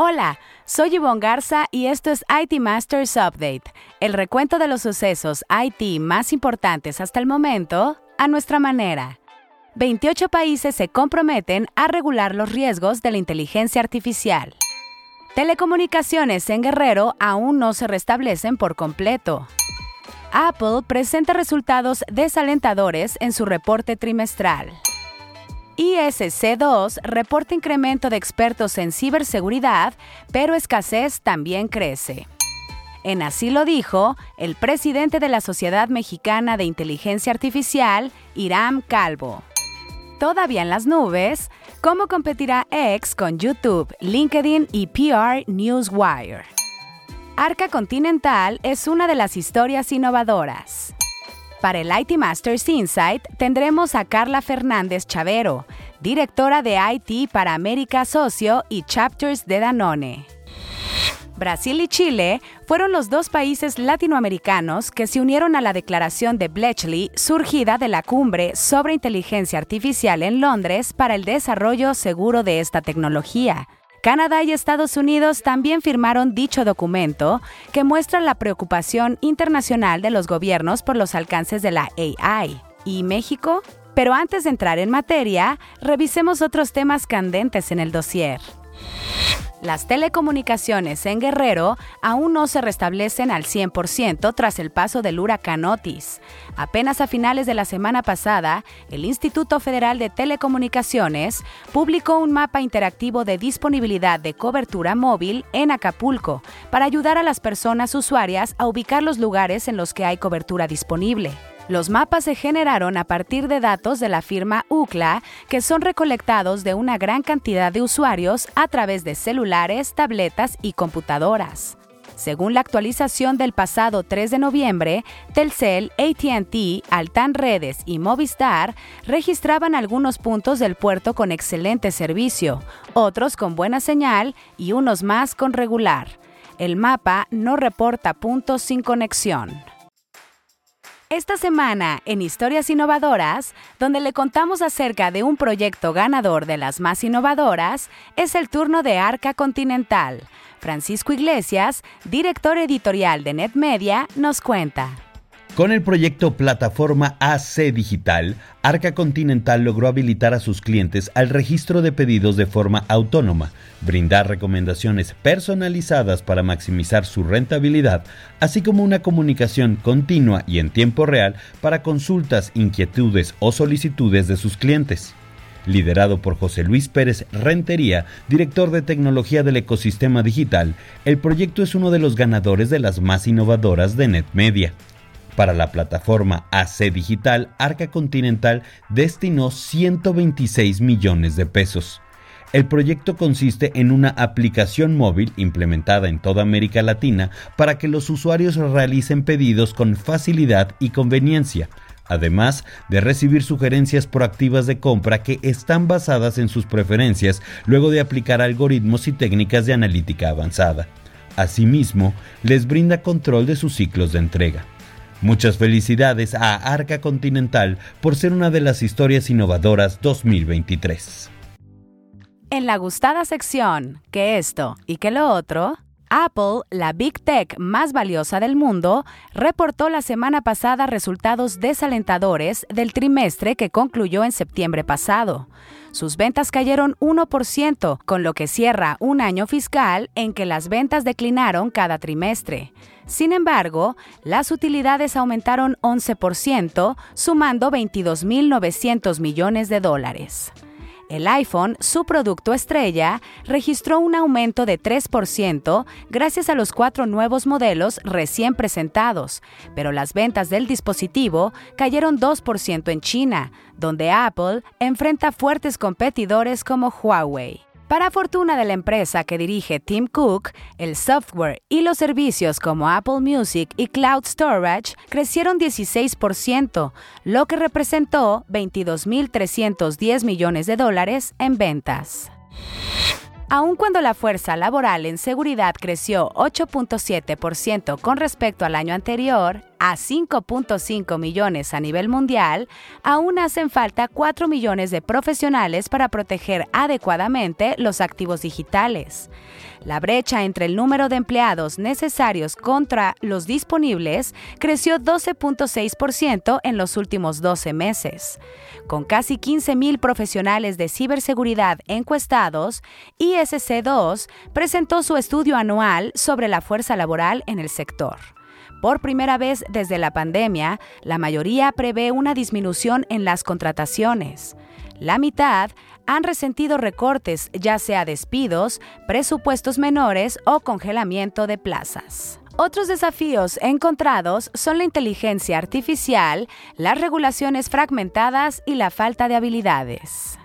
Hola, soy Yvonne Garza y esto es IT Masters Update, el recuento de los sucesos IT más importantes hasta el momento a nuestra manera. 28 países se comprometen a regular los riesgos de la inteligencia artificial. Telecomunicaciones en Guerrero aún no se restablecen por completo. Apple presenta resultados desalentadores en su reporte trimestral. ISC2 reporta incremento de expertos en ciberseguridad, pero escasez también crece. En así lo dijo el presidente de la Sociedad Mexicana de Inteligencia Artificial, Iram Calvo. Todavía en las nubes, ¿cómo competirá X con YouTube, LinkedIn y PR Newswire? Arca Continental es una de las historias innovadoras. Para el IT Masters Insight tendremos a Carla Fernández Chavero, directora de IT para América Socio y Chapters de Danone. Brasil y Chile fueron los dos países latinoamericanos que se unieron a la declaración de Bletchley surgida de la cumbre sobre inteligencia artificial en Londres para el desarrollo seguro de esta tecnología. Canadá y Estados Unidos también firmaron dicho documento que muestra la preocupación internacional de los gobiernos por los alcances de la AI. ¿Y México? Pero antes de entrar en materia, revisemos otros temas candentes en el dossier. Las telecomunicaciones en Guerrero aún no se restablecen al 100% tras el paso del huracán Otis. Apenas a finales de la semana pasada, el Instituto Federal de Telecomunicaciones publicó un mapa interactivo de disponibilidad de cobertura móvil en Acapulco para ayudar a las personas usuarias a ubicar los lugares en los que hay cobertura disponible. Los mapas se generaron a partir de datos de la firma UCLA que son recolectados de una gran cantidad de usuarios a través de celulares, tabletas y computadoras. Según la actualización del pasado 3 de noviembre, Telcel, ATT, Altan Redes y Movistar registraban algunos puntos del puerto con excelente servicio, otros con buena señal y unos más con regular. El mapa no reporta puntos sin conexión. Esta semana, en Historias Innovadoras, donde le contamos acerca de un proyecto ganador de las más innovadoras, es el turno de Arca Continental. Francisco Iglesias, director editorial de NetMedia, nos cuenta. Con el proyecto Plataforma AC Digital, Arca Continental logró habilitar a sus clientes al registro de pedidos de forma autónoma, brindar recomendaciones personalizadas para maximizar su rentabilidad, así como una comunicación continua y en tiempo real para consultas, inquietudes o solicitudes de sus clientes. Liderado por José Luis Pérez Rentería, director de tecnología del ecosistema digital, el proyecto es uno de los ganadores de las más innovadoras de NetMedia. Para la plataforma AC Digital, Arca Continental destinó 126 millones de pesos. El proyecto consiste en una aplicación móvil implementada en toda América Latina para que los usuarios realicen pedidos con facilidad y conveniencia, además de recibir sugerencias proactivas de compra que están basadas en sus preferencias luego de aplicar algoritmos y técnicas de analítica avanzada. Asimismo, les brinda control de sus ciclos de entrega. Muchas felicidades a Arca Continental por ser una de las historias innovadoras 2023. En la gustada sección, que esto y que lo otro, Apple, la Big Tech más valiosa del mundo, reportó la semana pasada resultados desalentadores del trimestre que concluyó en septiembre pasado. Sus ventas cayeron 1%, con lo que cierra un año fiscal en que las ventas declinaron cada trimestre. Sin embargo, las utilidades aumentaron 11%, sumando 22.900 millones de dólares. El iPhone, su producto estrella, registró un aumento de 3% gracias a los cuatro nuevos modelos recién presentados, pero las ventas del dispositivo cayeron 2% en China, donde Apple enfrenta fuertes competidores como Huawei. Para fortuna de la empresa que dirige Tim Cook, el software y los servicios como Apple Music y Cloud Storage crecieron 16%, lo que representó 22.310 millones de dólares en ventas. Aun cuando la fuerza laboral en seguridad creció 8.7% con respecto al año anterior, a 5.5 millones a nivel mundial, aún hacen falta 4 millones de profesionales para proteger adecuadamente los activos digitales. La brecha entre el número de empleados necesarios contra los disponibles creció 12.6% en los últimos 12 meses. Con casi 15.000 profesionales de ciberseguridad encuestados, ISC2 presentó su estudio anual sobre la fuerza laboral en el sector. Por primera vez desde la pandemia, la mayoría prevé una disminución en las contrataciones. La mitad han resentido recortes, ya sea despidos, presupuestos menores o congelamiento de plazas. Otros desafíos encontrados son la inteligencia artificial, las regulaciones fragmentadas y la falta de habilidades.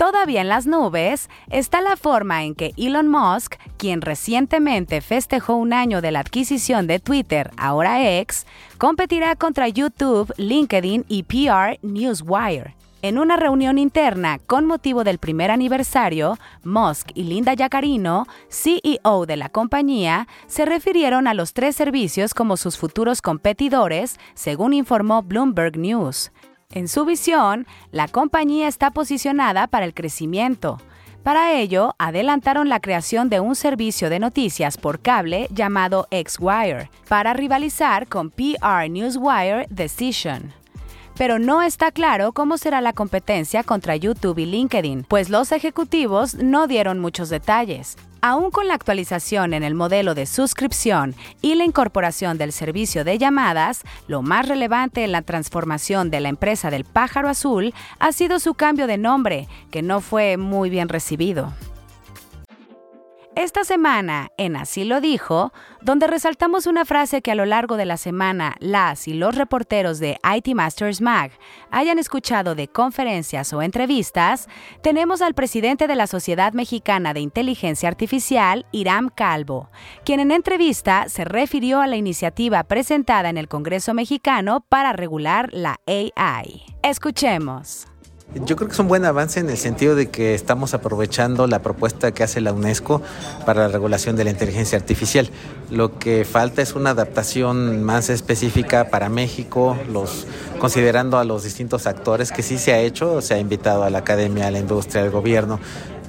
Todavía en las nubes está la forma en que Elon Musk, quien recientemente festejó un año de la adquisición de Twitter, ahora X, competirá contra YouTube, LinkedIn y PR Newswire. En una reunión interna con motivo del primer aniversario, Musk y Linda Yacarino, CEO de la compañía, se refirieron a los tres servicios como sus futuros competidores, según informó Bloomberg News. En su visión, la compañía está posicionada para el crecimiento. Para ello, adelantaron la creación de un servicio de noticias por cable llamado X-Wire, para rivalizar con PR Newswire Decision pero no está claro cómo será la competencia contra YouTube y LinkedIn, pues los ejecutivos no dieron muchos detalles. Aún con la actualización en el modelo de suscripción y la incorporación del servicio de llamadas, lo más relevante en la transformación de la empresa del pájaro azul ha sido su cambio de nombre, que no fue muy bien recibido. Esta semana, en Así lo dijo, donde resaltamos una frase que a lo largo de la semana las y los reporteros de IT Masters Mag hayan escuchado de conferencias o entrevistas, tenemos al presidente de la Sociedad Mexicana de Inteligencia Artificial, Iram Calvo, quien en entrevista se refirió a la iniciativa presentada en el Congreso mexicano para regular la AI. Escuchemos. Yo creo que es un buen avance en el sentido de que estamos aprovechando la propuesta que hace la UNESCO para la regulación de la inteligencia artificial. Lo que falta es una adaptación más específica para México, los, considerando a los distintos actores que sí se ha hecho, se ha invitado a la academia, a la industria, al gobierno,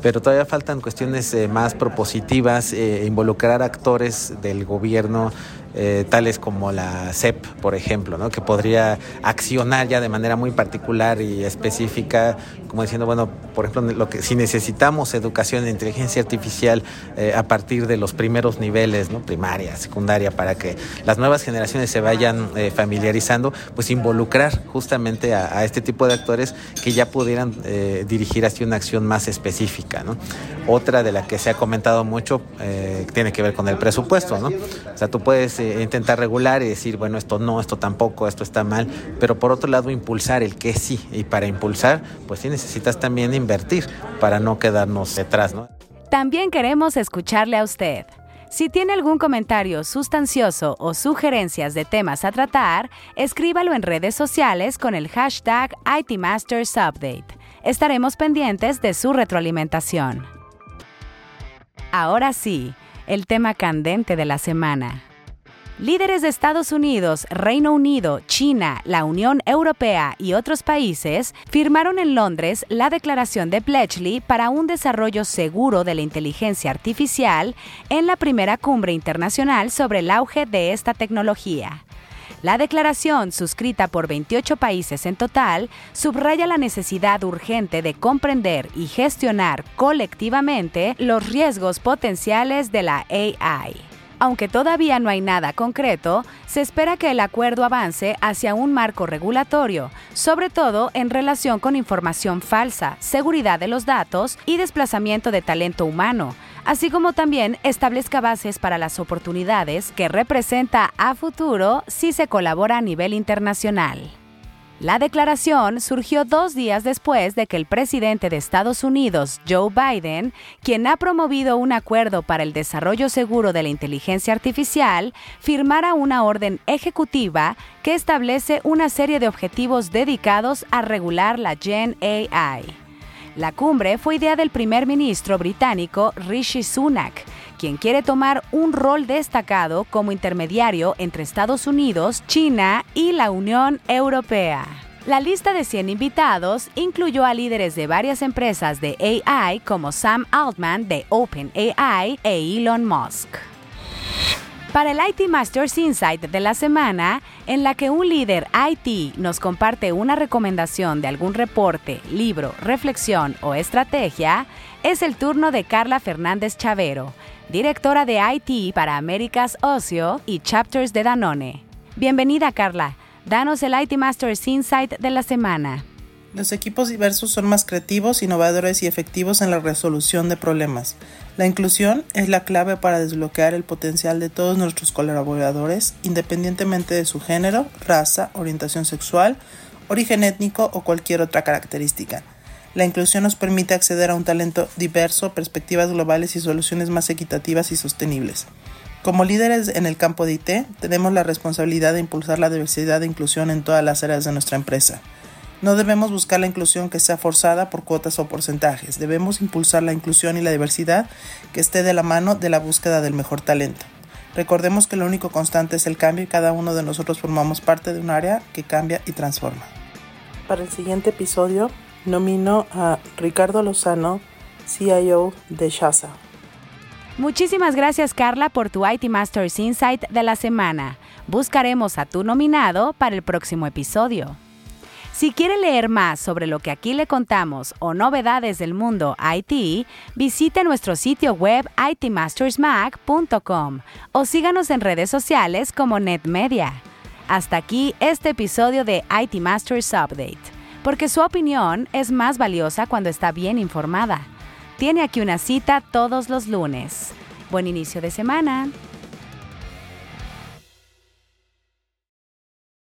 pero todavía faltan cuestiones eh, más propositivas, eh, involucrar actores del gobierno, eh, tales como la CEP, por ejemplo, ¿no? que podría accionar ya de manera muy particular y específica, como diciendo, bueno, por ejemplo, lo que, si necesitamos educación de inteligencia artificial eh, a partir de los primeros niveles, ¿no? primaria, secundaria, para que las nuevas generaciones se vayan eh, familiarizando, pues involucrar justamente a, este tipo de actores que ya pudieran dirigir hacia una acción más específica. Otra de la que se ha comentado mucho tiene que ver con el presupuesto. ¿no? O sea, tú puedes eh, intentar regular y decir, bueno, esto no, esto tampoco, esto está mal, pero por otro lado impulsar el que sí. Y para impulsar, pues sí necesitas también invertir para no quedarnos detrás, ¿no? También queremos escucharle a usted. Si tiene algún comentario sustancioso o sugerencias de temas a tratar, escríbalo en redes sociales con el hashtag ITMastersUpdate. Estaremos pendientes de su retroalimentación. Ahora sí, el tema candente de la semana. Líderes de Estados Unidos, Reino Unido, China, la Unión Europea y otros países firmaron en Londres la declaración de Bletchley para un desarrollo seguro de la inteligencia artificial en la primera cumbre internacional sobre el auge de esta tecnología. La declaración, suscrita por 28 países en total, subraya la necesidad urgente de comprender y gestionar colectivamente los riesgos potenciales de la AI. Aunque todavía no hay nada concreto, se espera que el acuerdo avance hacia un marco regulatorio, sobre todo en relación con información falsa, seguridad de los datos y desplazamiento de talento humano, así como también establezca bases para las oportunidades que representa a futuro si se colabora a nivel internacional. La declaración surgió dos días después de que el presidente de Estados Unidos, Joe Biden, quien ha promovido un acuerdo para el desarrollo seguro de la inteligencia artificial, firmara una orden ejecutiva que establece una serie de objetivos dedicados a regular la Gen AI. La cumbre fue idea del primer ministro británico Rishi Sunak, quien quiere tomar un rol destacado como intermediario entre Estados Unidos, China y la Unión Europea. La lista de 100 invitados incluyó a líderes de varias empresas de AI como Sam Altman de OpenAI e Elon Musk. Para el IT Masters Insight de la semana, en la que un líder IT nos comparte una recomendación de algún reporte, libro, reflexión o estrategia, es el turno de Carla Fernández Chavero, directora de IT para Américas Ocio y Chapters de Danone. Bienvenida, Carla. Danos el IT Masters Insight de la semana. Los equipos diversos son más creativos, innovadores y efectivos en la resolución de problemas. La inclusión es la clave para desbloquear el potencial de todos nuestros colaboradores, independientemente de su género, raza, orientación sexual, origen étnico o cualquier otra característica. La inclusión nos permite acceder a un talento diverso, perspectivas globales y soluciones más equitativas y sostenibles. Como líderes en el campo de IT, tenemos la responsabilidad de impulsar la diversidad e inclusión en todas las áreas de nuestra empresa. No debemos buscar la inclusión que sea forzada por cuotas o porcentajes. Debemos impulsar la inclusión y la diversidad que esté de la mano de la búsqueda del mejor talento. Recordemos que lo único constante es el cambio y cada uno de nosotros formamos parte de un área que cambia y transforma. Para el siguiente episodio, nomino a Ricardo Lozano, CIO de Shasa. Muchísimas gracias Carla por tu IT Masters Insight de la semana. Buscaremos a tu nominado para el próximo episodio. Si quiere leer más sobre lo que aquí le contamos o novedades del mundo IT, visite nuestro sitio web itmastersmac.com o síganos en redes sociales como NetMedia. Hasta aquí este episodio de IT Masters Update, porque su opinión es más valiosa cuando está bien informada. Tiene aquí una cita todos los lunes. Buen inicio de semana.